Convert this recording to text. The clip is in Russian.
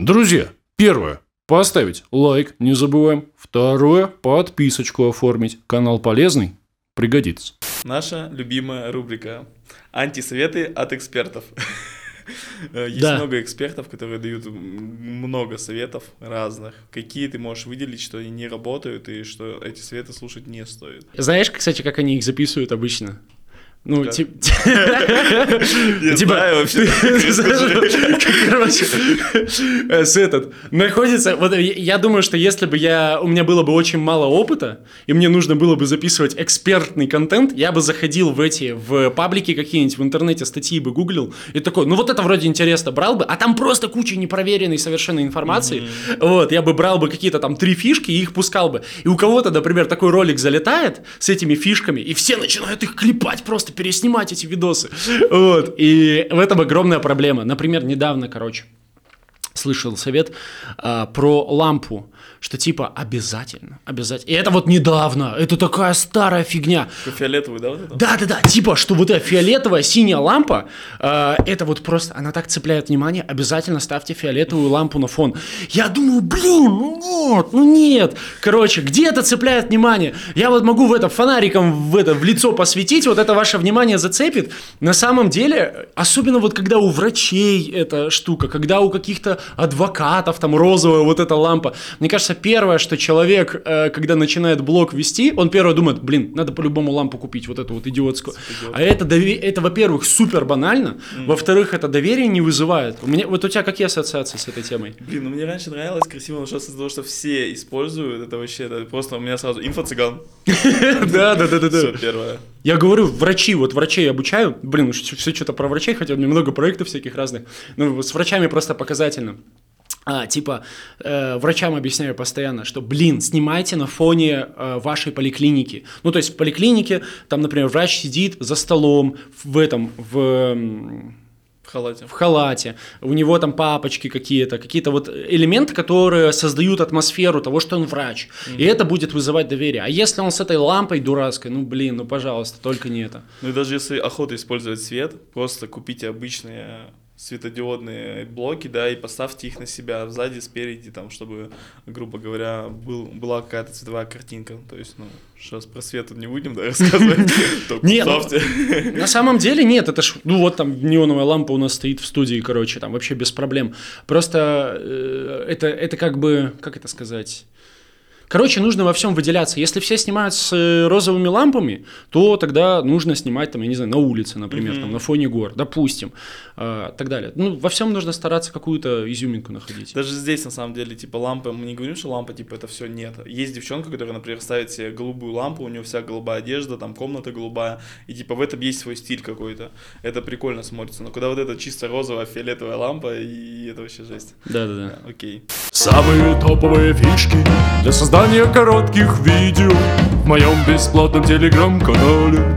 Друзья, первое. Поставить лайк, не забываем. Второе. Подписочку оформить. Канал полезный, пригодится. Наша любимая рубрика «Антисоветы от экспертов». Есть Да. много экспертов, которые дают много советов разных. Какие ты можешь выделить, что они не работают и что эти советы слушать не стоит? Знаешь, кстати, как они их записывают обычно? Ну, типа... Типа, вообще. короче, э, с этот, находится, вот я- я думаю, что если бы я, у меня было бы очень мало опыта, и мне нужно было бы записывать экспертный контент, я бы заходил в эти, в паблики какие-нибудь, в интернете статьи бы гуглил, и такой, ну вот это вроде интересно, брал бы, а там просто куча непроверенной совершенно информации, вот, я бы брал бы какие-то там три фишки и их пускал бы, и у кого-то, например, такой ролик залетает с этими фишками, и все начинают их клепать, просто переснимать эти видосы, вот, и в этом огромная проблема, например, недавно, короче, слышал совет а, про лампу, что типа обязательно, обязательно. И это вот недавно, это такая старая фигня. Фиолетовый, да, вот это? Да, да, да, типа, что вот эта фиолетовая синяя лампа, э, это вот просто, она так цепляет внимание, обязательно ставьте фиолетовую лампу на фон. Я думаю, блин, ну нет, ну нет. Короче, где это цепляет внимание? Я вот могу в это фонариком в это в лицо посветить, вот это ваше внимание зацепит. На самом деле, особенно вот когда у врачей эта штука, когда у каких-то адвокатов там розовая вот эта лампа. Мне кажется, первое, что человек, э, когда начинает блог вести, он первое думает, блин, надо по-любому лампу купить, вот эту вот идиотскую. А это, дове- это во-первых, супер банально, во-вторых, это доверие не вызывает. У меня, вот у тебя какие ассоциации с этой темой? Блин, ну мне раньше нравилось красиво, но сейчас из-за того, что все используют, это вообще, это просто у меня сразу инфо-цыган. Да, да, да, да, Все, первое. Я говорю, врачи, вот врачей обучаю, блин, все, что-то про врачей, хотя у меня много проектов всяких разных, ну, с врачами просто показательно. А, типа, э, врачам объясняю постоянно, что, блин, снимайте на фоне э, вашей поликлиники. Ну, то есть в поликлинике, там, например, врач сидит за столом в этом, в, В халате. в халате, у него там папочки какие-то, какие-то вот элементы, которые создают атмосферу того, что он врач. И это будет вызывать доверие. А если он с этой лампой дурацкой, ну, блин, ну, пожалуйста, только не это. Ну и даже если охота использовать свет, просто купите обычные светодиодные блоки, да, и поставьте их на себя сзади, спереди, там, чтобы, грубо говоря, был, была какая-то цветовая картинка. То есть, ну, сейчас про свет не будем, да, рассказывать. Только Не, ну. На самом деле нет, это ж, ну вот там неоновая лампа у нас стоит в студии, короче, там вообще без проблем. Просто э, это, это как бы, как это сказать... Короче, нужно во всем выделяться. Если все снимают с э, розовыми лампами, то тогда нужно снимать, там, я не знаю, на улице, например, там, на фоне гор, допустим, э, так далее. Ну, во всем нужно стараться какую-то изюминку находить. Даже здесь, на самом деле, типа, лампа, мы не говорим, что лампа, типа, это все нет. Есть девчонка, которая, например, ставит себе голубую лампу, у нее вся голубая одежда, там комната голубая, и, типа, в этом есть свой стиль какой-то. Это прикольно смотрится. Но когда вот эта чисто розовая, фиолетовая лампа, и это вообще жесть. Да-да-да. Да, Окей. Самые топовые фишки для создания коротких видео в моем бесплатном телеграм-канале.